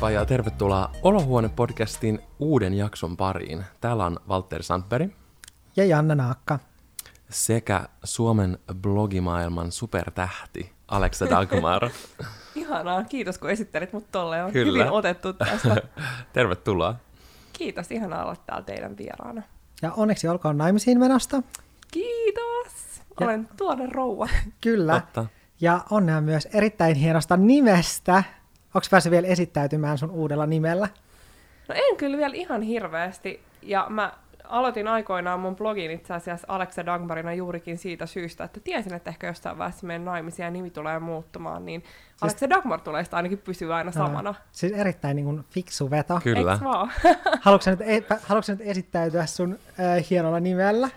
Moikka ja tervetuloa Olohuone-podcastin uuden jakson pariin. Täällä on Walter Sandberg Ja Janna Naakka. sekä Suomen blogimaailman supertähti Alexa Dagmar. Ihanaa, kiitos kun esittelit mut tolleen. On Kyllä. hyvin otettu tästä. tervetuloa. Kiitos, ihanaa olla täällä teidän vieraana. Ja onneksi olkoon naimisiin menosta. Kiitos! Olen tuore rouva. Kyllä. Totta. Ja onnea myös erittäin hienosta nimestä. Onko päässyt vielä esittäytymään sun uudella nimellä? No en kyllä vielä ihan hirveästi. Ja mä aloitin aikoinaan mun blogin itse asiassa Alexa Dagmarina juurikin siitä syystä, että tiesin, että ehkä jossain vaiheessa meidän naimisia ja nimi tulee muuttumaan, niin Alexa Dagmar tulee sitä ainakin pysyä aina samana. Siis erittäin niin kuin, fiksu veto. Kyllä. Eiks vaan? Haluatko nyt, e- haluatko nyt esittäytyä sun äh, hienolla nimellä?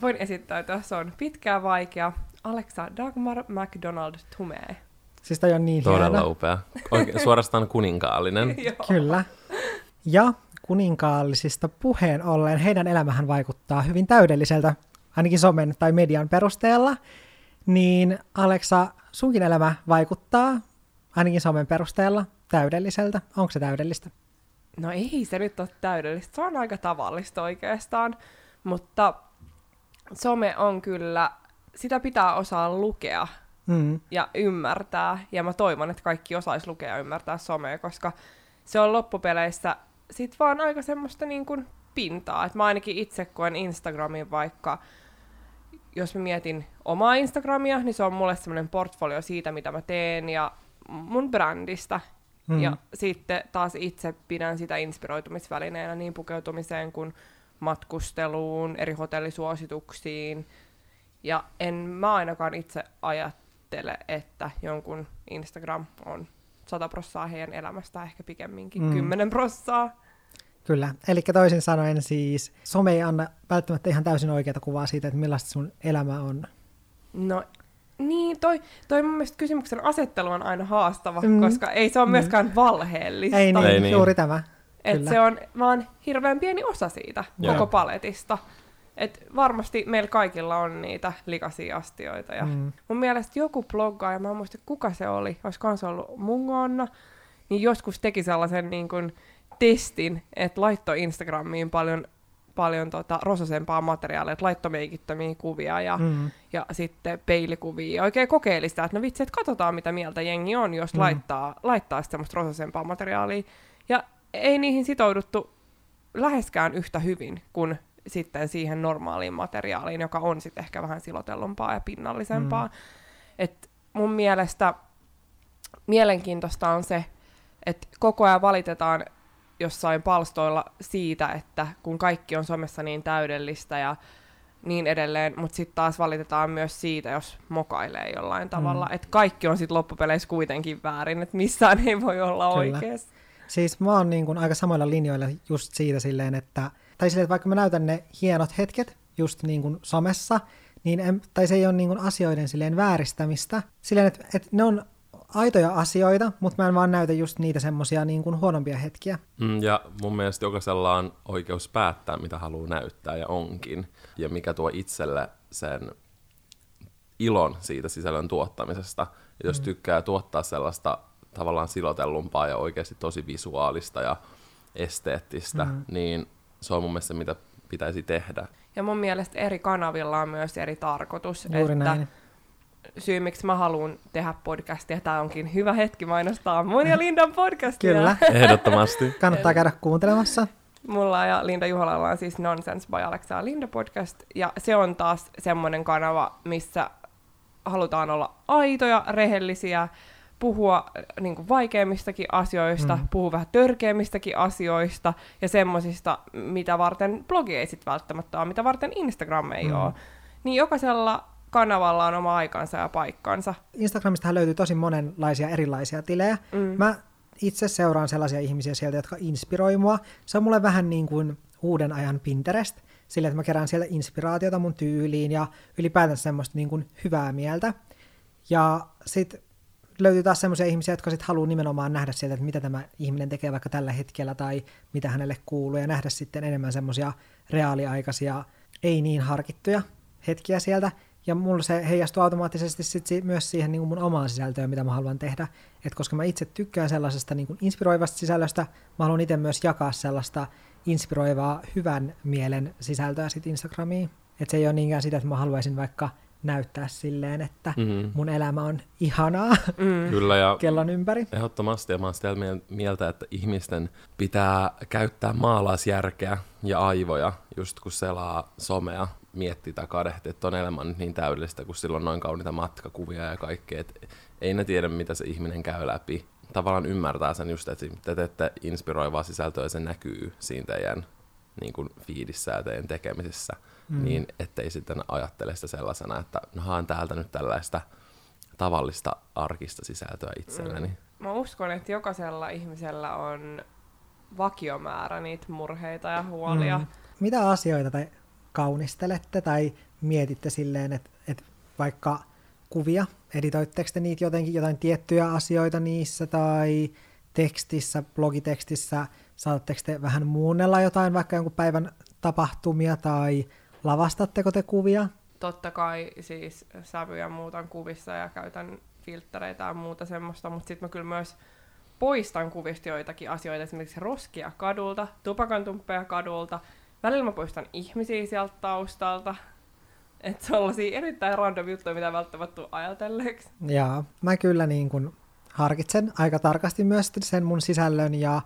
Voin esittäytyä, se on pitkä ja vaikea. Alexa Dagmar McDonald Tumee. Siis toi on niin Todella hieno. upea. Oikein, suorastaan kuninkaallinen. Kyllä. Ja kuninkaallisista puheen ollen, heidän elämähän vaikuttaa hyvin täydelliseltä, ainakin somen tai median perusteella. Niin Aleksa, sunkin elämä vaikuttaa, ainakin somen perusteella, täydelliseltä. Onko se täydellistä? No ei se nyt ole täydellistä, se on aika tavallista oikeastaan, mutta some on kyllä, sitä pitää osaa lukea Mm. ja ymmärtää, ja mä toivon, että kaikki osais lukea ja ymmärtää somea, koska se on loppupeleissä sit vaan aika semmoista niin kuin pintaa, että mä ainakin itse koen Instagramin vaikka, jos mä mietin omaa Instagramia, niin se on mulle semmoinen portfolio siitä, mitä mä teen ja mun brändistä. Mm. Ja sitten taas itse pidän sitä inspiroitumisvälineenä niin pukeutumiseen kuin matkusteluun, eri hotellisuosituksiin. Ja en mä ainakaan itse ajattele, että jonkun Instagram on 100 prossaa heidän elämästä, ehkä pikemminkin Mm. mm. 10 prossaa. Kyllä. Eli toisin sanoen siis some ei anna välttämättä ihan täysin oikeata kuvaa siitä, että millaista sun elämä on. No niin, toi, toi mun mielestä kysymyksen asettelu on aina haastava, Mm. mm. koska ei se ole myöskään valheellista. Ei niin, Ei niin. juuri tämä. Et Kyllä. se on vaan hirveän pieni osa siitä Joo. koko paletista. Et varmasti meillä kaikilla on niitä likaisia astioita. Ja Mm. Mun mielestä joku bloggaaja, mä en muista kuka se oli, olisi kanssa ollut Mungonna, niin joskus teki sellaisen niin kuin testin, että laittoi Instagramiin paljon, paljon tota, rosasempaa materiaalia, että laittoi meikittömiä kuvia ja, Mm. ja sitten peilikuvia. Oikein kokeili sitä, että no vitsi, että katsotaan mitä mieltä jengi on, jos Mm. laittaa, laittaa semmoista rosasempaa materiaalia. Ja ei niihin sitouduttu läheskään yhtä hyvin kuin sitten siihen normaaliin materiaaliin, joka on sitten ehkä vähän silotellumpaa ja pinnallisempaa. Mm. Et mun mielestä mielenkiintoista on se, että koko ajan valitetaan jossain palstoilla siitä, että kun kaikki on somessa niin täydellistä ja niin edelleen, mutta sitten taas valitetaan myös siitä, jos mokailee jollain tavalla, Mm. että kaikki on sitten loppupeleissä kuitenkin väärin, että missään ei voi olla Kyllä. oikeassa. Siis mä oon niin kuin aika samoilla linjoilla just siitä silleen, että, tai silleen, että vaikka mä näytän ne hienot hetket just niin kuin somessa, niin en, tai se ei ole niin kuin asioiden silleen vääristämistä. Silleen, että, että ne on aitoja asioita, mutta mä en vaan näytä just niitä semmosia niin kuin huonompia hetkiä. Mm, Ja mun mielestä jokaisella on oikeus päättää, mitä haluaa näyttää ja onkin. Ja mikä tuo itselle sen ilon siitä sisällön tuottamisesta. Ja jos tykkää tuottaa sellaista tavallaan silotellumpaa ja oikeasti tosi visuaalista ja esteettistä, mm. niin se on mun mielestä se, mitä pitäisi tehdä. Ja mun mielestä eri kanavilla on myös eri tarkoitus. Juuri että näin. syy, miksi mä haluan tehdä podcastia, tämä onkin hyvä hetki mainostaa mun ja Lindan podcastia. Kyllä. Ehdottomasti. Kannattaa käydä kuuntelemassa. Mulla ja Linda Juholalla on siis Nonsense by Alexa Linda podcast, ja se on taas semmoinen kanava, missä halutaan olla aitoja, rehellisiä, puhua niin kuin vaikeimmistakin asioista, Mm. puhua vähän törkeimmistäkin asioista ja semmoisista, mitä varten blogi ei sit välttämättä ole, mitä varten Instagram ei Mm. ole. Niin jokaisella kanavalla on oma aikansa ja paikkansa. Instagramistahan löytyy tosi monenlaisia erilaisia tilejä. Mm. Mä itse seuraan sellaisia ihmisiä sieltä, jotka inspiroi mua. Se on mulle vähän niin kuin uuden ajan Pinterest, sillä että mä kerään sieltä inspiraatiota mun tyyliin ja ylipäätään semmoista niin kuin hyvää mieltä. Ja sit löytyy taas semmoisia ihmisiä, jotka sit haluaa nimenomaan nähdä sieltä, että mitä tämä ihminen tekee vaikka tällä hetkellä tai mitä hänelle kuuluu ja nähdä sitten enemmän semmoisia reaaliaikaisia, ei niin harkittuja hetkiä sieltä. ja mulla se heijastuu automaattisesti sit si- myös siihen niin kuin mun omaan sisältöön, mitä mä haluan tehdä. Et koska mä itse tykkään sellaisesta niin kuin inspiroivasta sisällöstä, mä haluan itse myös jakaa sellaista inspiroivaa hyvän mielen sisältöä sit Instagramiin. Et se ei ole niinkään sitä, että mä haluaisin vaikka näyttää silleen, että Mm-hmm. mun elämä on ihanaa Mm. Kyllä, ja kellon ympäri. Ehdottomasti, ja mä oon sitä miel- mieltä, että ihmisten pitää käyttää maalaisjärkeä ja aivoja, just kun selaa somea, miettii tai kadehtii, että ton elämä on nyt niin täydellistä, kun sillä on noin kauniita matkakuvia ja kaikkea, että ei ne tiedä, mitä se ihminen käy läpi. Tavallaan ymmärtää sen just, että te teette inspiroivaa sisältöä ja se näkyy siinä teidän niin kuin fiidissä ja teidän tekemisissä, mm. niin ettei sitten ajattele sitä sellaisena, että no haan täältä nyt tällaista tavallista arkista sisältöä itselleni. Mm. Mä uskon, että jokaisella ihmisellä on vakiomäärä niitä murheita ja huolia. Mm. Mitä asioita te kaunistelette tai mietitte silleen, että, että vaikka kuvia, editoitteko te niitä jotenkin jotain tiettyjä asioita niissä tai tekstissä, blogitekstissä, saatatteko te vähän muunnella jotain, vaikka jonkun päivän tapahtumia tai lavastatteko te kuvia? Totta kai siis sävyjä muutan kuvissa ja käytän filtreitä ja muuta semmoista, mutta sitten mä kyllä myös poistan kuvista joitakin asioita, esimerkiksi roskia kadulta, tupakantumppeja kadulta. Välillä mä poistan ihmisiä sieltä taustalta. Että sellaisia erittäin random juttuja, mitä välttämättä tuu ajatelleeksi. Ja mä kyllä niin kuin harkitsen aika tarkasti myös sen mun sisällön ja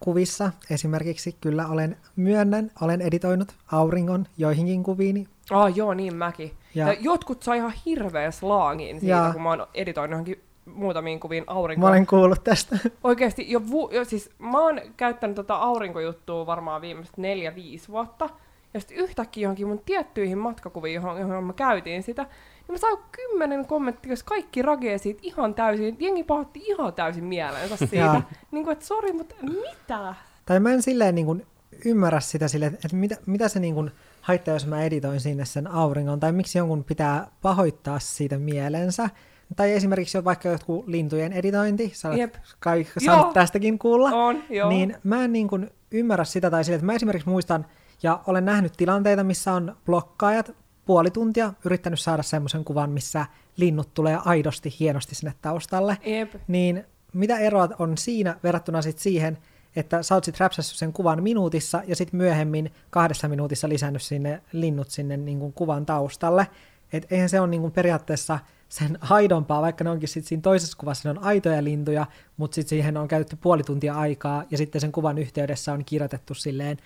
kuvissa esimerkiksi kyllä olen myönnän, olen editoinut auringon joihinkin kuviini. Ah, joo, niin mäkin. Ja, Ja- jotkut sai ihan hirveän slaangin siitä, Ja- kun mä oon editoinut johonkin muutamiin kuviin Mä aurinkoa. olen kuullut tästä. Oikeesti jo, vu- jo siis mä oon käyttänyt tota aurinkojuttua varmaan viimeiset neljä, viisi vuotta. Ja sitten yhtäkkiä johonkin mun tiettyihin matkakuviin, johon, johon mä käytiin sitä, niin mä sain kymmenen kommenttia, jos kaikki ragee siitä ihan täysin. Jengi pahoitti ihan täysin mielensä siitä. Niin kuin, että sori, mutta mitä? Tai mä en silleen niin kuin ymmärrä sitä silleen, että mitä, mitä se niin kuin haittaa, jos mä editoin sinne sen auringon, tai miksi jonkun pitää pahoittaa siitä mielensä. Tai esimerkiksi vaikka jotkut lintujen editointi, sä olet kai saanut tästäkin kuulla. On, joo. Niin mä en niin kuin ymmärrä sitä tai sille, että mä esimerkiksi muistan ja olen nähnyt tilanteita, missä on blokkaajat puoli tuntia yrittänyt saada semmoisen kuvan, missä linnut tulee aidosti hienosti sinne taustalle. Jep. Niin mitä eroa on siinä verrattuna sit siihen, että sä oot sit räpsässyt sen kuvan minuutissa ja sitten myöhemmin kahdessa minuutissa lisännyt sinne linnut sinne niin kuin kuvan taustalle. Et eihän se ole niin kuin periaatteessa sen aidompaa, vaikka ne onkin sit siinä toisessa kuvassa ne on aitoja lintuja, mutta sitten siihen on käytetty puoli tuntia aikaa ja sitten sen kuvan yhteydessä on kirjoitettu silleen,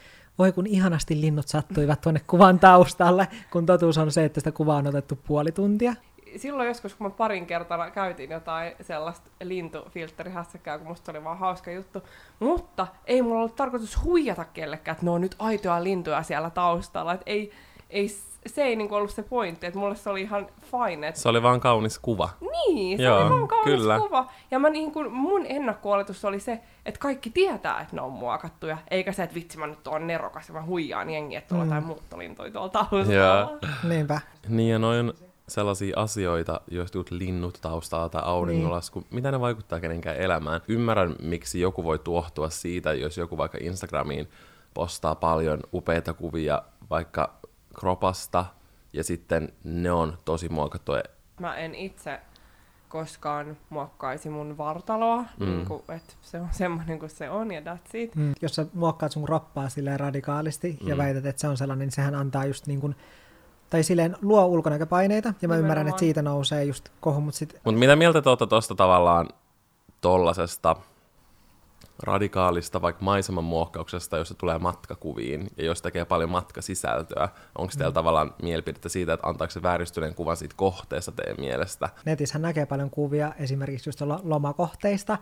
voi kun ihanasti linnut sattuivat tuonne kuvan taustalle, kun totuus on se, että sitä kuvaa on otettu puoli tuntia. silloin joskus, kun mä parin kertaa käytin jotain sellaista lintufiltterihässäkää, kun musta oli vaan hauska juttu. Mutta ei mulla ollut tarkoitus huijata kellekään, että ne on nyt aitoja lintuja siellä taustalla. Et ei, ei, se ei niinku ollut se pointti, että mulle se oli ihan fine. Et Se oli vaan kaunis kuva. niin, se Joo, oli vaan kaunis kyllä. kuva. Ja mä niin kuin, mun ennakko oli se, että kaikki tietää, että ne on muokattuja. Eikä se, että vitsi mä nyt oon nerokas ja mä huijaan jengiä, että tuolla mm. jotain muuttolintuja tuolla taustalla. Niinpä. Niin ja noin on sellaisia asioita, joista just linnut taustalla tai auringonlasku, niin. mitä ne vaikuttaa kenenkään elämään. Ymmärrän, miksi joku voi tuohtua siitä, jos joku vaikka Instagramiin postaa paljon upeita kuvia vaikka kropasta, ja sitten ne on tosi muokattuja. Mä en itse koskaan muokkaisi mun vartaloa, mm. niin kuin, että se on semmoinen kuin se on ja that's it. Mm. Jos sä muokkaat sun kroppaa silleen radikaalisti mm. ja väität, että se on sellainen, niin sehän antaa just niin kuin, tai silleen luo ulkonäköpaineita, ja mä Nimenomaan. ymmärrän, että siitä nousee just kohu, mutta sit, Mutta mitä mieltä te olette tuosta tavallaan tollasesta radikaalista vaikka maiseman muokkauksesta, jossa tulee matkakuviin ja jos tekee paljon matkasisältöä, onko teillä tavallaan mielipidettä siitä, että antaako se vääristyneen kuvan siitä kohteesta teidän mielestä? netissä näkee paljon kuvia esimerkiksi just lo- lomakohteista.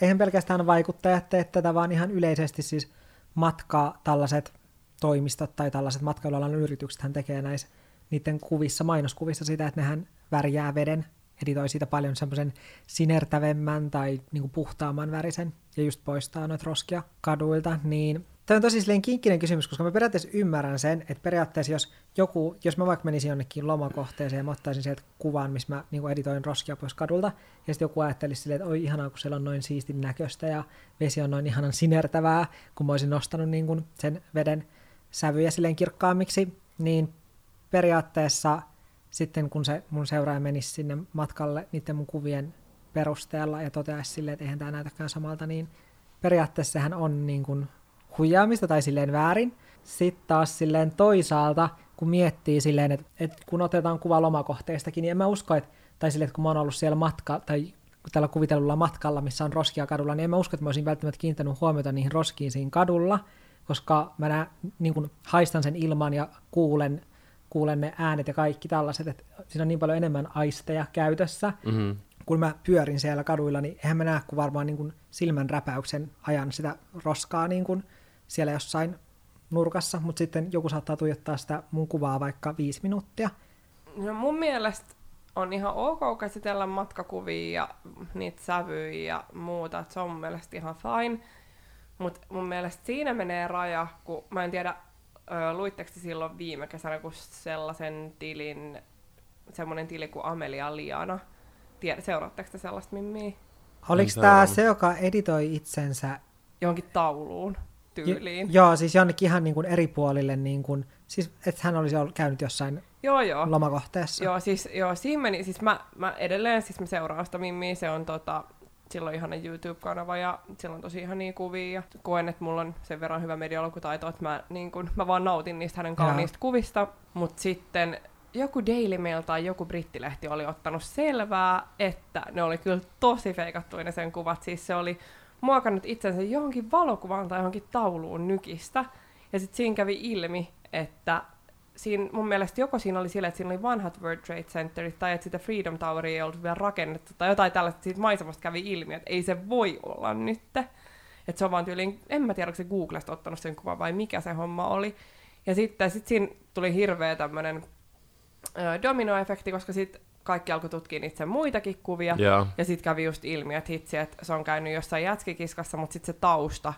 Eihän pelkästään vaikuttajat tee tätä, vaan ihan yleisesti siis matka tällaiset toimistot tai tällaiset matkailualan yritykset hän tekee näissä niiden kuvissa, mainoskuvissa sitä, että nehän värjää veden, editoi siitä paljon semmoisen sinertävemmän tai niin kuin puhtaamman värisen ja just poistaa noita roskia kaduilta, niin Tämä on tosi silleen kinkkinen kysymys, koska mä periaatteessa ymmärrän sen, että periaatteessa jos joku, jos mä vaikka menisin jonnekin lomakohteeseen ja mä ottaisin sieltä kuvan, missä mä niin editoin roskia pois kadulta, ja sitten joku ajattelisi silleen, että oi ihanaa, kun siellä on noin siistin näköistä ja vesi on noin ihanan sinertävää, kun mä olisin nostanut niin kuin sen veden sävyjä silleen kirkkaammiksi, niin periaatteessa sitten kun se mun seuraaja menisi sinne matkalle niiden mun kuvien perusteella ja toteaisi silleen, että eihän tämä näytäkään samalta, niin periaatteessa sehän on niin kuin huijaamista tai silleen väärin. Sitten taas silleen toisaalta, kun miettii silleen, että, että kun otetaan kuva lomakohteistakin, niin en mä usko, että, tai silleen, että kun mä oon ollut siellä matka, tai tällä kuvitellulla matkalla, missä on roskia kadulla, niin en mä usko, että mä olisin välttämättä kiinnittänyt huomiota niihin roskiin siinä kadulla, koska mä nä, niin kuin haistan sen ilman ja kuulen, kuulen ne äänet ja kaikki tällaiset, että siinä on niin paljon enemmän aisteja käytössä, Mm-hmm. kun mä pyörin siellä kaduilla, niin eihän mä näe kuin varmaan niin kuin silmän räpäyksen ajan sitä roskaa niin kuin siellä jossain nurkassa, mutta sitten joku saattaa tuijottaa sitä mun kuvaa vaikka viisi minuuttia. No mun mielestä on ihan ok käsitellä matkakuvia ja niitä sävyjä ja muuta, että se on mun mielestä ihan fine. Mutta mun mielestä siinä menee raja, kun mä en tiedä, luitteko te silloin viime kesänä, kun sellaisen tilin, semmoinen tili kuin Amelia Liana, Tiedä, seuraatteko te sellaista mimmiä? Oliko tämä se, joka editoi itsensä? Johonkin tauluun tyyliin. Jo, joo, siis jonnekin ihan niin kuin eri puolille, niin kuin, siis että hän olisi ollut käynyt jossain joo, joo. lomakohteessa. Joo, siis, joo, siinä meni, siis mä, mä edelleen, siis mä seuraan sitä Mimmiä, se on tota, silloin ihana YouTube-kanava ja sillä on tosi ihania kuvia ja koen, että mulla on sen verran hyvä medialukutaito, että mä, niin kun, mä vaan nautin niistä hänen kauniista kuvista, mutta sitten joku Daily Mail tai joku brittilehti oli ottanut selvää, että ne oli kyllä tosi feikattuja ne sen kuvat, siis se oli muokannut itsensä johonkin valokuvaan tai johonkin tauluun nykistä, ja sitten siinä kävi ilmi, että siinä, mun mielestä joko siinä oli sillä, että siinä oli vanhat World Trade Centerit, tai että sitä Freedom Toweria ei ollut vielä rakennettu, tai jotain tällaista siitä maisemasta kävi ilmi, että ei se voi olla nyt. Että se on vaan tyyliin, en mä tiedä, onko se Googlesta ottanut sen kuvan vai mikä se homma oli. Ja sitten sit siinä tuli hirveä tämmöinen dominoefekti, koska sitten kaikki alkoi tutkia itse muitakin kuvia. Joo. Ja sitten kävi just ilmi, että hitsi, että se on käynyt jossain jätskikiskassa, mutta sitten se tausta,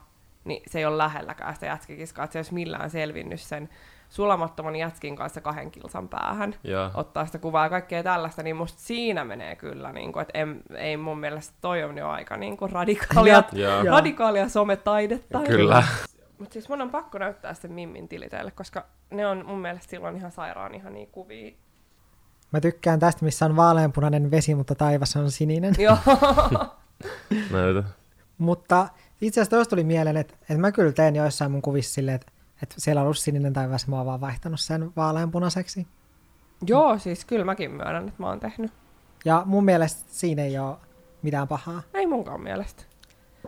niin se ei ole lähelläkään sitä jätskikiskaa, että se ei olisi millään selvinnyt sen sulamattoman jätskin kanssa kahden kilsan päähän Joo. ottaa sitä kuvaa ja kaikkea tällaista, niin musta siinä menee kyllä, niin kuin, että en, ei mun mielestä toi on jo aika niin kuin radikaalia. Joo. radikaalia sometaidetta. Kyllä. Mutta siis mun on pakko näyttää sen Mimmin tili teille, koska ne on mun mielestä silloin ihan sairaan ihan niin kuvia. Mä tykkään tästä, missä on vaaleanpunainen vesi, mutta taivas on sininen. Joo. Näytä. Mutta itse asiassa tuosta tuli mieleen, että, että mä kyllä teen joissain mun kuvissa silleen, että, että siellä on ollut sininen taivas, mä oon vaan vaihtanut sen vaaleanpunaiseksi. Joo, siis kyllä mäkin myönnän, että mä oon tehnyt. Ja mun mielestä siinä ei ole mitään pahaa. Ei munkaan mielestä.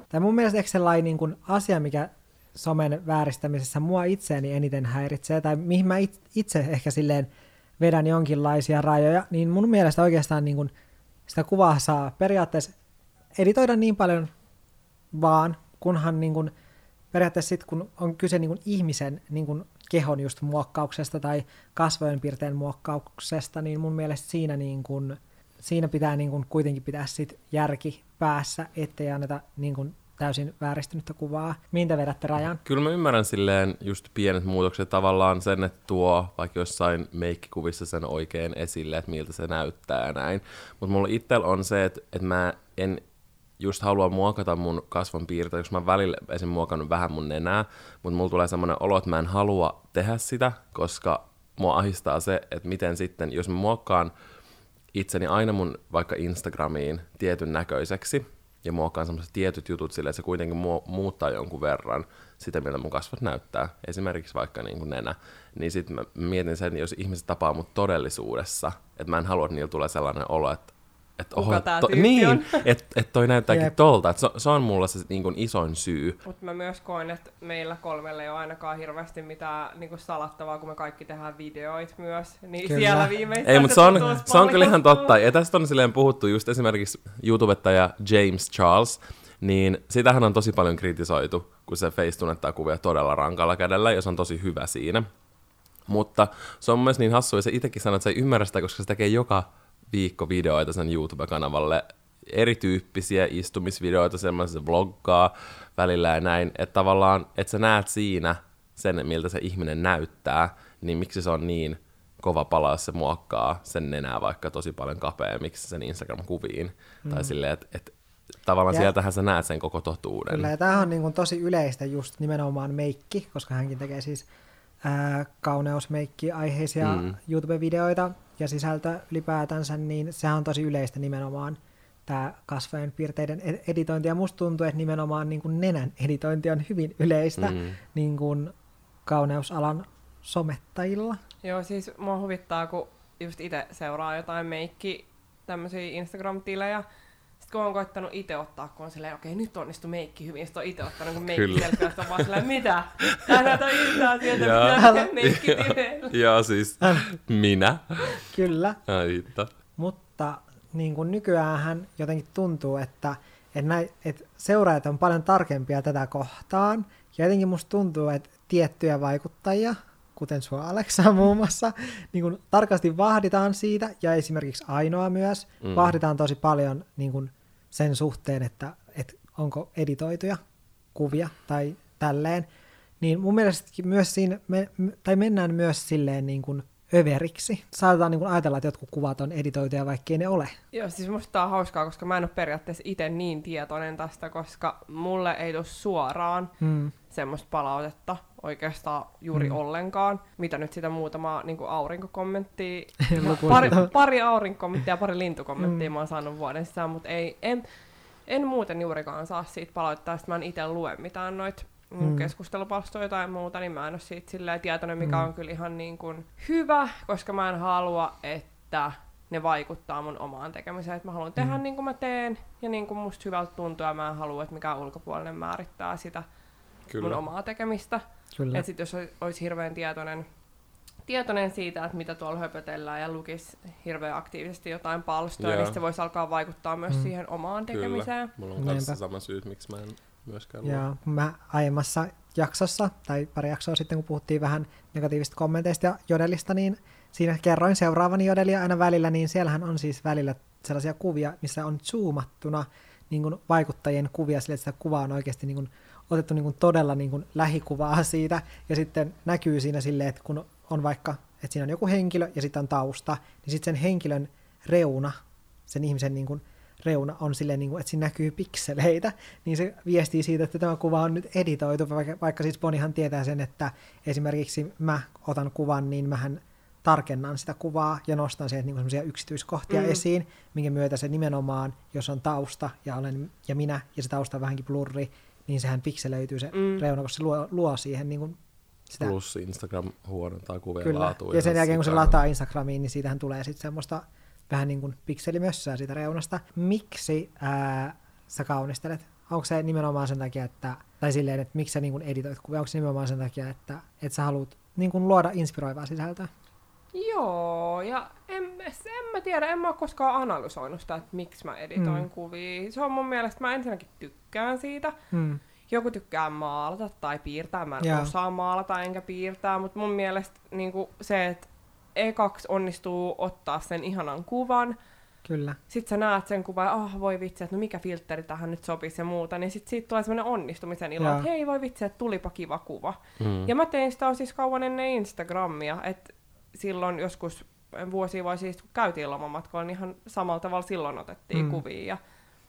Tai mun mielestä ehkä sellainen niin kuin asia, mikä somen vääristämisessä mua itseäni eniten häiritsee, tai mihin mä it- itse ehkä silleen vedän jonkinlaisia rajoja, niin mun mielestä oikeastaan niin kuin sitä kuvaa saa periaatteessa editoida niin paljon vaan, kunhan niin kuin periaatteessa sit, kun on kyse niin kuin ihmisen niin kuin kehon just muokkauksesta tai kasvojen piirteen muokkauksesta, niin mun mielestä siinä, niin kuin, siinä pitää niin kuin kuitenkin pitää sit järki päässä, ettei anneta niin kuin täysin vääristynyttä kuvaa. Mihin te vedätte rajan? Kyllä mä ymmärrän silleen just pienet muutokset tavallaan sen, että tuo vaikka jossain meikkikuvissa sen oikein esille, että miltä se näyttää ja näin. Mutta mulla itsellä on se, että, että mä en just halua muokata mun kasvon piirteitä, koska mä välillä esim. muokannut vähän mun nenää, mutta mulla tulee semmoinen olo, että mä en halua tehdä sitä, koska mua ahistaa se, että miten sitten, jos mä muokkaan itseni aina mun vaikka Instagramiin tietyn näköiseksi, ja muokkaan semmoiset tietyt jutut silleen, että se kuitenkin mu- muuttaa jonkun verran sitä, miltä mun kasvot näyttää, esimerkiksi vaikka niin kuin nenä, niin sitten mä mietin sen, jos ihmiset tapaa mut todellisuudessa, että mä en halua, että niillä tulee sellainen olo, että että Kuka tää tyyppi niin, on? että et toi näyttääkin Jep. tolta, että se, se on mulla se niin kuin isoin syy. Mutta mä myös koen, että meillä kolmelle ei ole ainakaan hirveästi mitään niinku salattavaa, kun me kaikki tehdään videoit myös. Niin Kyllä. siellä viimeistään Ei, mutta se on, se on kyllä ihan totta. Ja tästä on silleen puhuttu just esimerkiksi YouTubettaja James Charles, niin sitähän on tosi paljon kritisoitu, kun se face tunnettaa kuvia todella rankalla kädellä, ja se on tosi hyvä siinä. Mutta se on myös niin hassu, ja se itsekin sanoo, että se ei ymmärrä sitä, koska se tekee joka viikko videoita sen YouTube-kanavalle, erityyppisiä istumisvideoita, semmoisia se vloggaa välillä ja näin, että tavallaan, että sä näet siinä sen, miltä se ihminen näyttää, niin miksi se on niin kova pala, jos se muokkaa sen nenää vaikka tosi paljon kapeammiksi sen Instagram-kuviin. Mm. Tai silleen, että et, tavallaan Ja- sieltähän sä näet sen koko totuuden. Kyllä, ja tämähän on niin kuin tosi yleistä just nimenomaan meikki, koska hänkin tekee siis ää, kauneusmeikki-aiheisia Mm. YouTube-videoita, ja sisältö ylipäätänsä, niin sehän on tosi yleistä nimenomaan tämä kasvojen piirteiden ed- editointi. Ja musta tuntuu, että nimenomaan niin kuin nenän editointi on hyvin yleistä Mm. niin kuin kauneusalan somettajilla. Joo, siis mua huvittaa, kun just itse seuraa jotain meikki, tämmöisiä Instagram-tilejä. Sitten kun on koittanut itse ottaa, kun on silleen, okei, nyt onnistu meikki hyvin, sitten on itse ottanut kun meikki selkeästi on vaan silleen, mitä? Tää näytä yhtään sieltä, Joo. mitä meikki. Ja siis minä. Kyllä, Ai hitto. mutta niin kuin nykyäänhän jotenkin tuntuu, että, että, näin, että seuraajat on paljon tarkempia tätä kohtaan. Ja jotenkin musta tuntuu, että tiettyjä vaikuttajia, kuten sua Aleksa muun muassa, niin kuin tarkasti vahditaan siitä, ja esimerkiksi Ainoa myös, Mm. vahditaan tosi paljon niin kuin sen suhteen, että, että onko editoituja kuvia tai tälleen. Niin mun mielestä myös siinä, me- tai mennään myös silleen niin kuin överiksi. Saatetaan niin kuin ajatella, että jotkut kuvat on editoituja, vaikkei ne ole. Joo, siis musta tää on hauskaa, koska mä en ole periaatteessa itse niin tietoinen tästä, koska mulle ei tule suoraan Mm. semmoista palautetta oikeastaan juuri Mm. mm. ollenkaan. Mitä nyt sitä muutamaa niin aurinkokommenttia, Lukuun pari, pari aurinkokommenttia ja pari lintukommenttia Mm. mm. mä oon saanut vuoden sisään, mutta ei, en, en muuten juurikaan saa siitä palautetta, että mä en itse lue mitään noita Mm. mm. keskustelupalstoja tai muuta, niin mä en ole siitä silleen tietoinen, mikä Mm. on kyllä ihan niin kuin hyvä, koska mä en halua, että ne vaikuttaa mun omaan tekemiseen. Että mä haluan tehdä Mm. niin kuin mä teen ja niin kuin musta hyvältä tuntuu ja mä en halua, että mikään ulkopuolinen määrittää sitä Kyllä. mun omaa tekemistä. Kyllä. Et sit jos olisi, hirveän tietoinen, tietoinen siitä, että mitä tuolla höpötellään ja lukisi hirveän aktiivisesti jotain palstoja, Joo. niin se voisi alkaa vaikuttaa myös Mm. siihen omaan tekemiseen. Mulla on kanssa Niinpä. sama syyt, miksi mä en myöskään. Ja mä aiemmassa jaksossa, tai pari jaksoa sitten, kun puhuttiin vähän negatiivisista kommenteista ja jodelista, niin siinä kerroin seuraavani jodelia aina välillä, niin siellähän on siis välillä sellaisia kuvia, missä on zoomattuna niin kuin vaikuttajien kuvia sille, että sitä kuvaa on oikeasti niin kuin otettu niin kuin todella niin kuin lähikuvaa siitä, ja sitten näkyy siinä silleen, että kun on vaikka, että siinä on joku henkilö ja sitten on tausta, niin sitten sen henkilön reuna, sen ihmisen niin kuin reuna on silleen, niin kuin, että siinä näkyy pikseleitä, niin se viestii siitä, että tämä kuva on nyt editoitu, vaikka, vaikka siis Bonihan tietää sen, että esimerkiksi mä otan kuvan, niin mähän tarkennan sitä kuvaa ja nostan sieltä niin semmoisia yksityiskohtia mm. Esiin, minkä myötä se nimenomaan, jos on tausta ja olen ja minä, ja se tausta on vähänkin blurri, niin sehän pikselöityy se mm. Reuna, koska se luo, luo siihen niin kuin sitä Plus Instagram huonontaa kuvien Kyllä. laatua. Ja sen jälkeen, kun se lataa Instagramiin, niin siitähän tulee sitten semmoista vähän niin kuin pikselimössöä siitä reunasta. Miksi ää, sä kaunistelet? Onko se nimenomaan sen takia, että, tai silleen, että miksi sä niin kuin editoit kuvia? Onko se nimenomaan sen takia, että, että sä haluat niin kuin luoda inspiroivaa sisältöä? Joo, ja en, en mä tiedä, en mä ole koskaan analysoinut sitä, että miksi mä editoin Mm. mm. kuvia. Se on mun mielestä, mä ensinnäkin tykkään siitä. Hmm. Joku tykkää maalata tai piirtää, mä en Joo. osaa maalata enkä piirtää, mutta mun mielestä niin se, että ekaksi onnistuu ottaa sen ihanan kuvan, Kyllä. sit sä näet sen kuvan, ah voi vitsi, että no mikä filtteri tähän nyt sopisi ja muuta, niin sit siitä tulee semmoinen onnistumisen ilo, että hei voi vitsi, että tulipa kiva kuva. Mm. Ja mä tein sitä siis kauan ennen Instagramia, että silloin joskus vuosia vai siis kun käytiin lomamatkoilla, niin ihan samalla tavalla silloin otettiin Mm. mm. kuvia. Ja,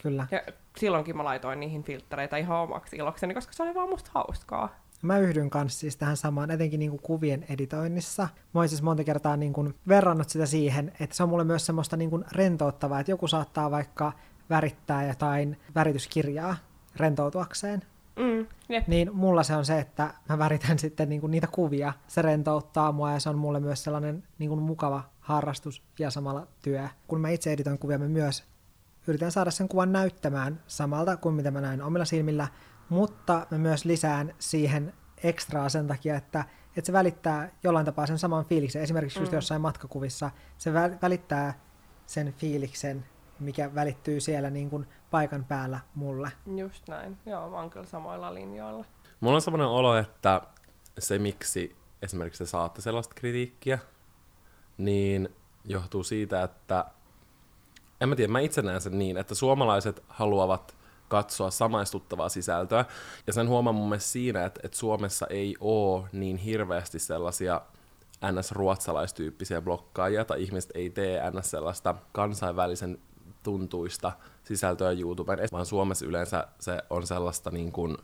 Kyllä. ja silloinkin mä laitoin niihin filtreitä ihan omaksi ilokseni, koska se oli vaan musta hauskaa. Mä yhdyn kanssa siis tähän samaan, etenkin niin kuin kuvien editoinnissa. Mä oon siis monta kertaa niin kuin verrannut sitä siihen, että se on mulle myös semmoista niin kuin rentouttavaa, että joku saattaa vaikka värittää jotain värityskirjaa rentoutuakseen. Mm, jep. Niin mulla se on se, että mä väritän sitten niin kuin niitä kuvia. Se rentouttaa mua ja se on mulle myös sellainen niin kuin mukava harrastus ja samalla työ. Kun mä itse editoin kuvia, mä myös yritän saada sen kuvan näyttämään samalta kuin mitä mä näin omilla silmillä, mutta mä myös lisään siihen ekstraa sen takia, että, että se välittää jollain tapaa sen saman fiiliksen. Esimerkiksi just Mm. jossain matkakuvissa se vä- välittää sen fiiliksen, mikä välittyy siellä niin kuin paikan päällä mulle. Just näin. Joo, mä oon kyllä samoilla linjoilla. Mulla on semmoinen olo, että se miksi esimerkiksi te saatte sellaista kritiikkiä, niin johtuu siitä, että en mä tiedä, mä itse näen sen niin, että suomalaiset haluavat katsoa samaistuttavaa sisältöä. Ja sen huomaan mun mielestä siinä, että, että Suomessa ei ole niin hirveästi sellaisia NS-ruotsalaistyyppisiä blokkaajia, tai ihmiset ei tee NS sellaista kansainvälisen tuntuista sisältöä YouTubeen, vaan Suomessa yleensä se on sellaista niin kuin,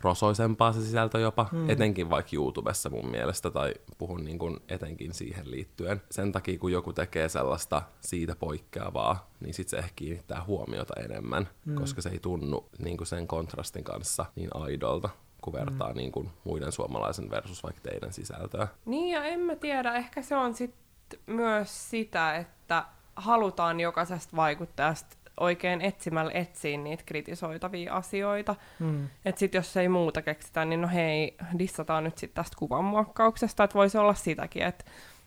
rosoisempaa se sisältö jopa, mm. etenkin vaikka YouTubessa mun mielestä, tai puhun niin kuin etenkin siihen liittyen. Sen takia, kun joku tekee sellaista siitä poikkeavaa, niin sit se ehkä kiinnittää huomiota enemmän, mm. koska se ei tunnu niin kuin sen kontrastin kanssa niin aidolta kun vertaa mm. niin kuin muiden suomalaisen versus vaikka teidän sisältöä. Niin ja en mä tiedä, ehkä se on sitten myös sitä, että halutaan jokaisesta vaikuttajasta oikein etsimällä etsiä niitä kritisoitavia asioita. Mm. Että sitten jos ei muuta keksitä, niin no hei, dissataan nyt sitten tästä kuvanmuokkauksesta, että voisi olla sitäkin, että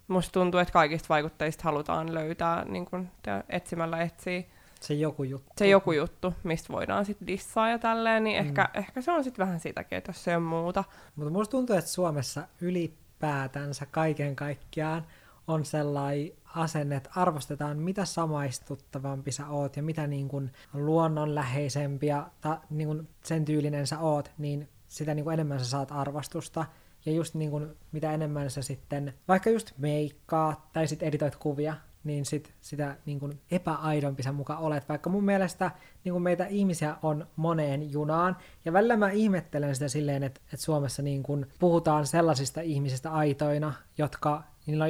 musta tuntuu, että kaikista vaikuttajista halutaan löytää niin kun etsimällä etsiä se joku juttu. Se joku juttu, mistä voidaan sitten dissaa ja tälleen, niin mm. ehkä, ehkä se on sitten vähän sitäkin, että jos se on muuta. Mutta musta tuntuu, että Suomessa ylipäätänsä kaiken kaikkiaan on sellainen asenne, että arvostetaan mitä samaistuttavampi sä oot ja mitä niin kuin luonnonläheisempi ja ta, niin kuin sen tyylinen sä oot, niin sitä niin kuin enemmän sä saat arvostusta. Ja just niin kuin, mitä enemmän sä sitten vaikka just meikkaa tai sitten editoit kuvia, niin sit sitä niin kuin epäaidompi sä muka olet, vaikka mun mielestä niin kuin meitä ihmisiä on moneen junaan, ja välillä mä ihmettelen sitä silleen, että, että Suomessa niin kuin puhutaan sellaisista ihmisistä aitoina, jotka,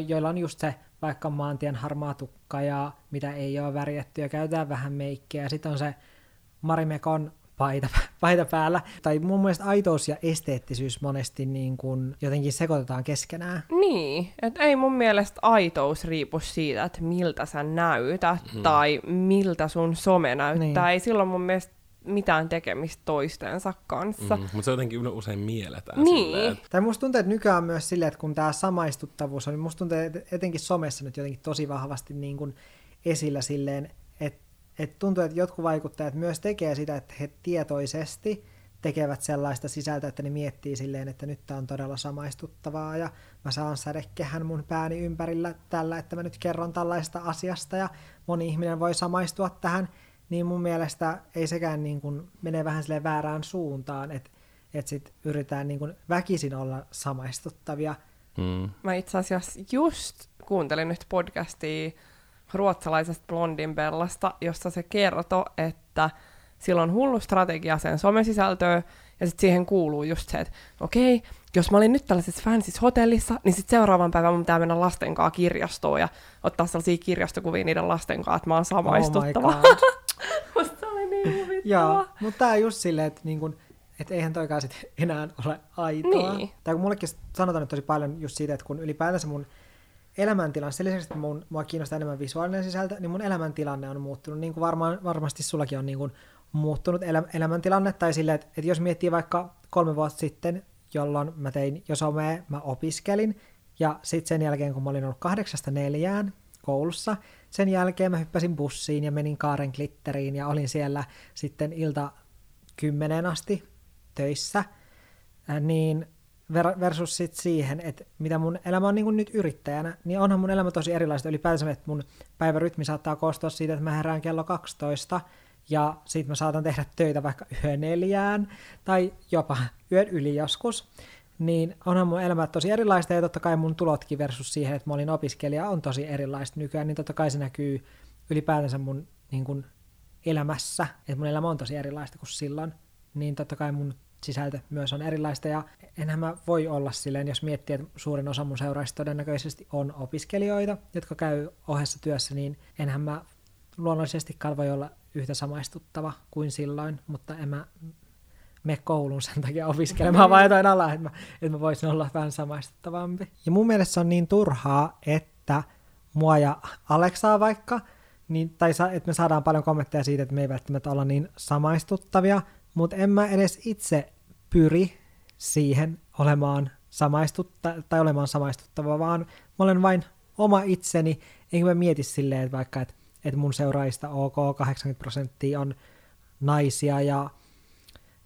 joilla on just se vaikka maantien harmaa tukka ja mitä ei ole värjätty ja käytetään vähän meikkiä ja sitten on se Marimekon paita, paita päällä. Tai mun mielestä aitous ja esteettisyys monesti niin kuin jotenkin sekoitetaan keskenään. Niin, että ei mun mielestä aitous riipu siitä, että miltä sä näytät hmm. tai miltä sun some näyttää. Niin. Ei silloin mun mielestä mitään tekemistä toistensa kanssa. Mm, mutta se jotenkin usein mielletään niin. silleen. Tai musta tuntuu, että nykyään myös silleen, että kun tämä samaistuttavuus on, niin musta tuntuu, että etenkin somessa nyt jotenkin tosi vahvasti niin kuin esillä silleen, että, että tuntuu, että jotkut vaikuttajat myös tekee sitä, että he tietoisesti tekevät sellaista sisältöä, että ne miettii silleen, että nyt tämä on todella samaistuttavaa ja mä saan sädekehän mun pääni ympärillä tällä, että mä nyt kerron tällaista asiasta ja moni ihminen voi samaistua tähän niin mun mielestä ei sekään niin kuin mene vähän sille väärään suuntaan, että et sit yritetään niin kuin väkisin olla samaistuttavia. Mm. Mä itse asiassa just kuuntelin nyt podcastia ruotsalaisesta Blondin Bellasta, jossa se kertoi, että sillä on hullu strategia sen somesisältöä, ja sitten siihen kuuluu just se, että okei, okay, jos mä olin nyt tällaisessa fansis hotellissa, niin sitten seuraavan päivän mun pitää mennä lasten kanssa kirjastoon ja ottaa sellaisia kirjastokuvia niiden lasten kanssa, että mä oon samaistuttava. Oh Musta oli niin Joo, mutta tää on just silleen, että niin kun, et eihän toikaan sit enää ole aitoa. Niin. Tai kun mullekin sanotaan nyt tosi paljon just siitä, että kun ylipäätänsä mun elämäntilanne, sen lisäksi, että mun, mua kiinnostaa enemmän visuaalinen sisältö, niin mun elämäntilanne on muuttunut, niin kuin varmaan, varmasti sullakin on niin kuin muuttunut elä, elämäntilanne, tai silleen, että, että jos miettii vaikka kolme vuotta sitten, jolloin mä tein jo somea, mä opiskelin, ja sitten sen jälkeen, kun mä olin ollut kahdeksasta neljään koulussa, sen jälkeen mä hyppäsin bussiin ja menin Kaaren glitteriin ja olin siellä sitten ilta kymmeneen asti töissä, niin versus sit siihen, että mitä mun elämä on niin kuin nyt yrittäjänä, niin onhan mun elämä tosi erilaista. Ylipäänsä, että mun päivärytmi saattaa koostua siitä, että mä herään kello 12 ja sitten mä saatan tehdä töitä vaikka yön neljään tai jopa yön yli joskus niin onhan mun elämä tosi erilaista ja totta kai mun tulotkin versus siihen, että mä olin opiskelija, on tosi erilaista nykyään, niin totta kai se näkyy ylipäätänsä mun niin kun, elämässä, että mun elämä on tosi erilaista kuin silloin, niin totta kai mun sisältö myös on erilaista ja enhän mä voi olla silleen, jos miettii, että suurin osa mun seuraajista todennäköisesti on opiskelijoita, jotka käy ohessa työssä, niin enhän mä luonnollisesti voi olla yhtä samaistuttava kuin silloin, mutta en mä me koulun sen takia opiskelemaan vai jotain alaa, että mä, että mä voisin olla vähän samaistuttavampi. Ja mun mielestä se on niin turhaa, että mua ja Aleksaa vaikka, niin, tai sa, että me saadaan paljon kommentteja siitä, että me ei välttämättä olla niin samaistuttavia, mutta en mä edes itse pyri siihen olemaan samaistutta, tai olemaan samaistuttava, vaan mä olen vain oma itseni, enkä mä mieti silleen, että vaikka, että, että mun seuraajista OK 80 prosenttia on naisia ja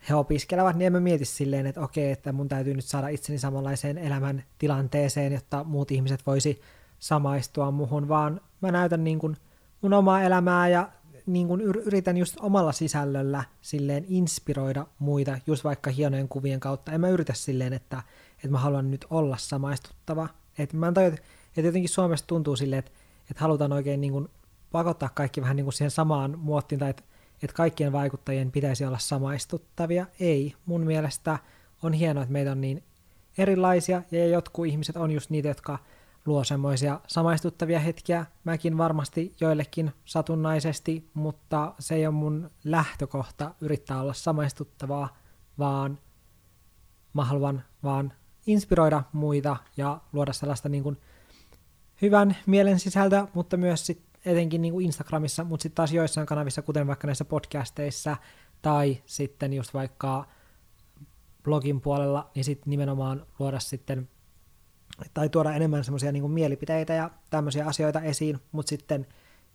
he opiskelevat, niin en mä mieti silleen, että okei, että mun täytyy nyt saada itseni samanlaiseen elämän tilanteeseen, jotta muut ihmiset voisi samaistua muhun, vaan mä näytän niin kuin mun omaa elämää ja niin kuin yritän just omalla sisällöllä silleen inspiroida muita, just vaikka hienojen kuvien kautta. En mä yritä silleen, että, että mä haluan nyt olla samaistuttava. että mä tajua, että jotenkin Suomessa tuntuu silleen, että, että halutaan oikein niin kuin pakottaa kaikki vähän niin kuin siihen samaan muottiin, tai että että kaikkien vaikuttajien pitäisi olla samaistuttavia. Ei. Mun mielestä on hienoa, että meitä on niin erilaisia, ja jotkut ihmiset on just niitä, jotka luo semmoisia samaistuttavia hetkiä. Mäkin varmasti joillekin satunnaisesti, mutta se ei ole mun lähtökohta yrittää olla samaistuttavaa, vaan mä haluan vaan inspiroida muita ja luoda sellaista niin kuin hyvän mielen sisältöä, mutta myös sit etenkin niin kuin Instagramissa, mutta sitten taas joissain kanavissa, kuten vaikka näissä podcasteissa tai sitten just vaikka blogin puolella, niin sitten nimenomaan luoda sitten tai tuoda enemmän semmoisia niin mielipiteitä ja tämmöisiä asioita esiin, mutta sitten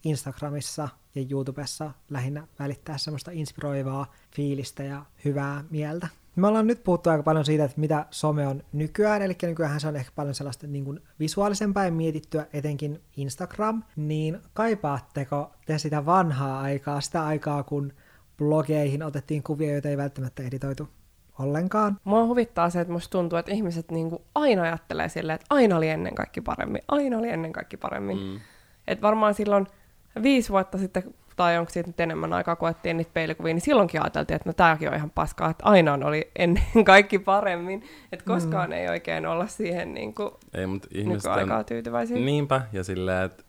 Instagramissa ja YouTubessa lähinnä välittää semmoista inspiroivaa fiilistä ja hyvää mieltä. Me ollaan nyt puhuttu aika paljon siitä, että mitä some on nykyään, eli nykyään se on ehkä paljon sellaista niin kuin visuaalisempaa ja mietittyä, etenkin Instagram, niin kaipaatteko te sitä vanhaa aikaa, sitä aikaa, kun blogeihin otettiin kuvia, joita ei välttämättä editoitu ollenkaan. Mua huvittaa se, että musta tuntuu, että ihmiset niinku aina ajattelee silleen, että aina oli ennen kaikki paremmin, aina oli ennen kaikki paremmin. Mm. Et varmaan silloin viisi vuotta sitten, tai onko siitä nyt enemmän aikaa, kun ettiin niitä peilikuvia, niin silloinkin ajateltiin, että no tämäkin on ihan paskaa, että aina oli ennen kaikki paremmin. Että koskaan mm. ei oikein olla siihen niin kuin ei, mutta nykyaikaa tyytyväisiä. Niinpä, ja silleen, että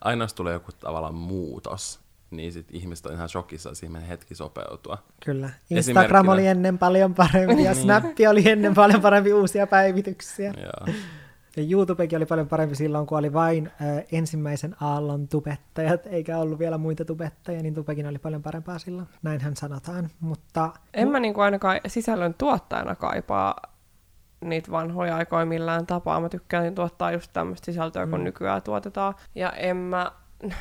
aina tulee joku tavallaan muutos niin sit ihmiset on ihan shokissa, siihen hetki sopeutua. Kyllä. Instagram oli ennen paljon parempi ja niin. Snappi oli ennen paljon parempi uusia päivityksiä. Ja YouTubekin oli paljon parempi silloin, kun oli vain ö, ensimmäisen aallon tubettajat, eikä ollut vielä muita tubettajia, niin tubekin oli paljon parempaa silloin. Näinhän sanotaan, mutta... En mä niinku ainakaan sisällön tuottajana kaipaa niitä vanhoja aikoja millään tapaa. Mä tykkään tuottaa just tämmöistä sisältöä, kun mm. nykyään tuotetaan. Ja en mä...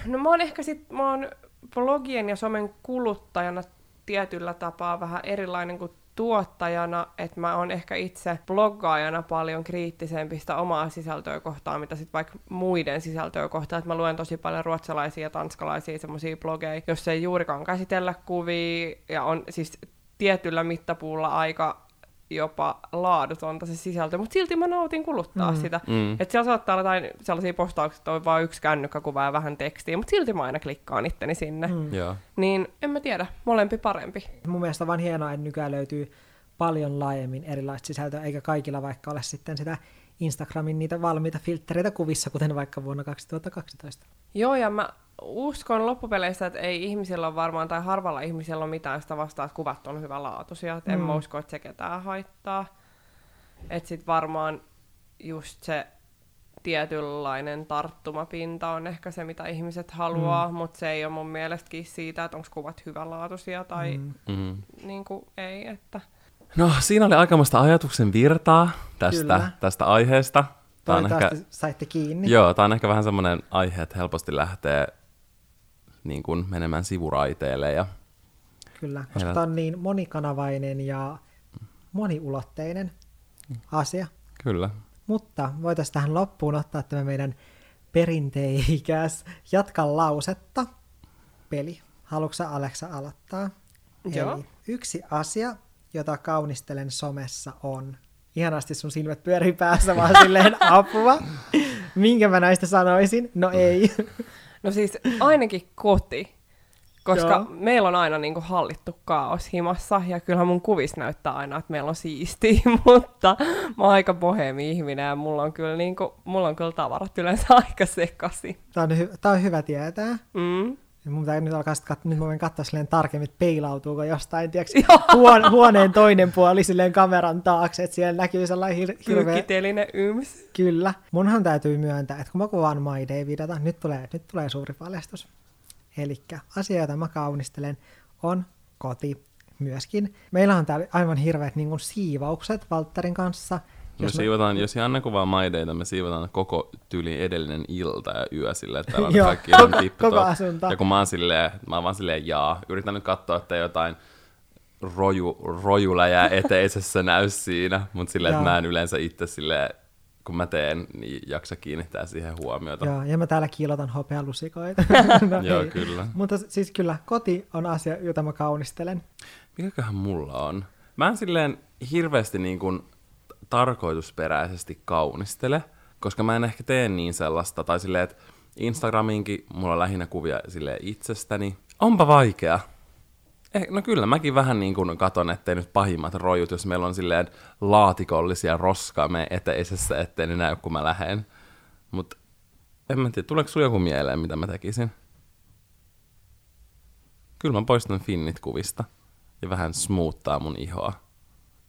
No mä oon ehkä sit, mä oon blogien ja somen kuluttajana tietyllä tapaa vähän erilainen kuin tuottajana, että mä oon ehkä itse bloggaajana paljon kriittisempi sitä omaa sisältöä kohtaan, mitä sitten vaikka muiden sisältöä kohtaan, että mä luen tosi paljon ruotsalaisia ja tanskalaisia semmoisia blogeja, jos ei juurikaan käsitellä kuvia ja on siis tietyllä mittapuulla aika jopa laadutonta se sisältö, mutta silti mä nautin kuluttaa mm. sitä. Mm. Että siellä saattaa olla jotain sellaisia postauksia, että on vain yksi kännykkäkuva ja vähän tekstiä, mutta silti mä aina klikkaan itteni sinne. Mm. Yeah. Niin en mä tiedä, molempi parempi. Mun mielestä on vaan hienoa, että nykyään löytyy paljon laajemmin erilaista sisältöä, eikä kaikilla vaikka ole sitten sitä Instagramin niitä valmiita filtreitä kuvissa, kuten vaikka vuonna 2012. Joo, ja mä uskon loppupeleissä, että ei ihmisillä ole varmaan, tai harvalla ihmisillä on mitään sitä vastaa, että kuvat on hyvälaatuisia. Mm. En mä usko, että se ketään haittaa. Että sit varmaan just se tietynlainen tarttumapinta on ehkä se, mitä ihmiset haluaa, mm. mutta se ei ole mun mielestäkin siitä, että onko kuvat hyvälaatuisia tai mm. mm. niin kuin ei. Että... No siinä oli aikamoista ajatuksen virtaa tästä, tästä aiheesta. Tämä on ehkä, saitte kiinni. Joo, tämä on ehkä vähän semmoinen aihe, että helposti lähtee niin kuin menemään sivuraiteille. Ja Kyllä, koska heillä... tämä on niin monikanavainen ja moniulotteinen asia. Kyllä. Mutta voitaisiin tähän loppuun ottaa tämä meidän perinteikäs jatka lausetta peli. Haluatko Aleksa aloittaa? Joo. Eli yksi asia, jota kaunistelen somessa on. Ihanasti sun silmät pyörii päässä vaan silleen apua. Minkä mä näistä sanoisin? No ei. No siis ainakin koti, koska Joo. meillä on aina niinku hallittu kaos himassa, ja kyllähän mun kuvis näyttää aina, että meillä on siistiä, mutta mä oon aika bohemi ihminen, ja mulla on kyllä, niinku, mulla on kyllä tavarat yleensä aika sekasi. Tää on, hy- tää on hyvä tietää. Mm. Ja mun pitää nyt alkaa kat- nyt mä voin katsoa silleen tarkemmin, että peilautuuko jostain, tiiäks, huone- huoneen toinen puoli silleen kameran taakse, että siellä näkyy sellainen hir- hirveä... yms. Kyllä. Munhan täytyy myöntää, että kun mä kuvaan My Day-videota, nyt tulee, nyt tulee suuri paljastus. Eli asia, jota mä kaunistelen, on koti myöskin. Meillä on täällä aivan hirveät niin siivaukset Valtterin kanssa – jos me siivotaan, jos Janne kuvaa maideita, me siivotaan koko tyli edellinen ilta ja yö silleen, että täällä on kaikki on koko asunto. Ja kun mä oon silleen, mä oon vaan silleen jaa, yritän nyt katsoa, että jotain roju, rojuläjää eteisessä näy siinä, mutta silleen, että mä en yleensä itse silleen, kun mä teen, niin jaksa kiinnittää siihen huomiota. Joo, ja mä täällä kiilotan hopealusikoita. no, Joo, ei. kyllä. Mutta siis kyllä, koti on asia, jota mä kaunistelen. Mikäköhän mulla on? Mä en silleen hirveästi niin kuin tarkoitusperäisesti kaunistele, koska mä en ehkä tee niin sellaista, tai silleen, että Instagramiinkin mulla on lähinnä kuvia sille itsestäni. Onpa vaikea. Eh, no kyllä, mäkin vähän niin kuin katon, ettei nyt pahimmat rojut, jos meillä on silleen laatikollisia roskaa me eteisessä, ettei ne näy, kun mä lähden. Mutta en mä tiedä, tuleeko sulla joku mieleen, mitä mä tekisin? Kyllä mä poistan finnit kuvista ja vähän smoottaa mun ihoa.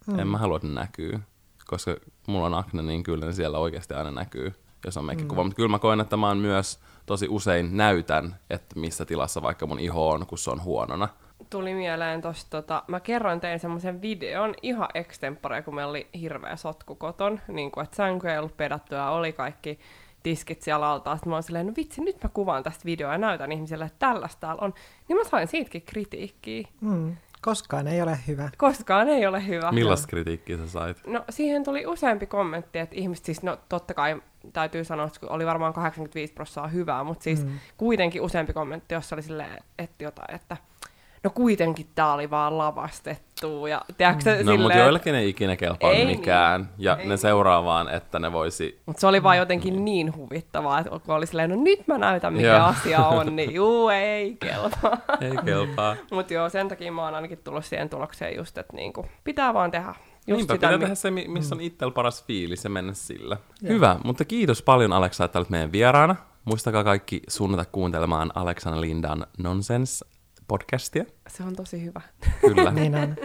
Mm. En mä halua, että näkyy, koska mulla on akne, niin kyllä ne siellä oikeasti aina näkyy, jos on meikkikuva. Mm. Mutta kyllä mä koen, että mä oon myös tosi usein näytän, että missä tilassa vaikka mun iho on, kun se on huonona. Tuli mieleen tosta, tota, mä kerroin tein semmoisen videon ihan extempore, kun meillä oli hirveä sotku koton, niin kuin, että sänky ei ollut pedattu oli kaikki tiskit siellä alta. Sitten mä oon silleen, no vitsi, nyt mä kuvaan tästä videoa ja näytän ihmisille, että tällaista täällä on. Niin mä sain siitäkin kritiikkiä. Mm. Koskaan ei ole hyvä. Koskaan ei ole hyvä. Millaista kritiikkiä sä sait? No siihen tuli useampi kommentti, että ihmiset siis, no totta kai täytyy sanoa, että oli varmaan 85 prosenttia hyvää, mutta siis mm. kuitenkin useampi kommentti, jossa oli silleen, että jotain, että no kuitenkin tää oli vaan lavastettu. Ja, tiedätkö, no, silleen, mutta joillekin ei ikinä kelpaa ei mikään. Niin. Ja ei. ne seuraa vaan, että ne voisi... Mutta se oli vaan jotenkin niin huvittavaa, että kun oli silleen, no nyt mä näytän, mikä joo. asia on, niin juu, ei kelpaa. ei kelpaa. mutta joo, sen takia mä oon ainakin tullut siihen tulokseen just, että niinku, pitää vaan tehdä Just Niinpä, sitä, pitää mi- tehdä se, missä on itsellä paras fiilis ja mennä sillä. Yeah. Hyvä, mutta kiitos paljon Aleksa, että olet meidän vieraana. Muistakaa kaikki suunnata kuuntelemaan Aleksana Lindan Nonsense podcastia. Se on tosi hyvä. Kyllä. niin on.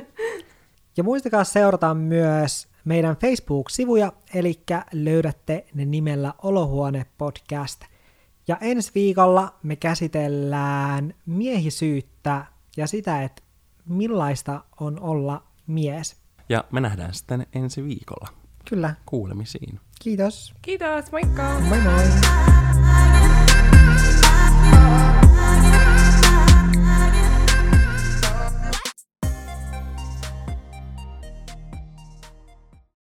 Ja muistakaa seurata myös meidän Facebook-sivuja, eli löydätte ne nimellä Olohuone Podcast. Ja ensi viikolla me käsitellään miehisyyttä ja sitä, että millaista on olla mies. Ja me nähdään sitten ensi viikolla. Kyllä. Kuulemisiin. Kiitos. Kiitos, moikka! Moi moi!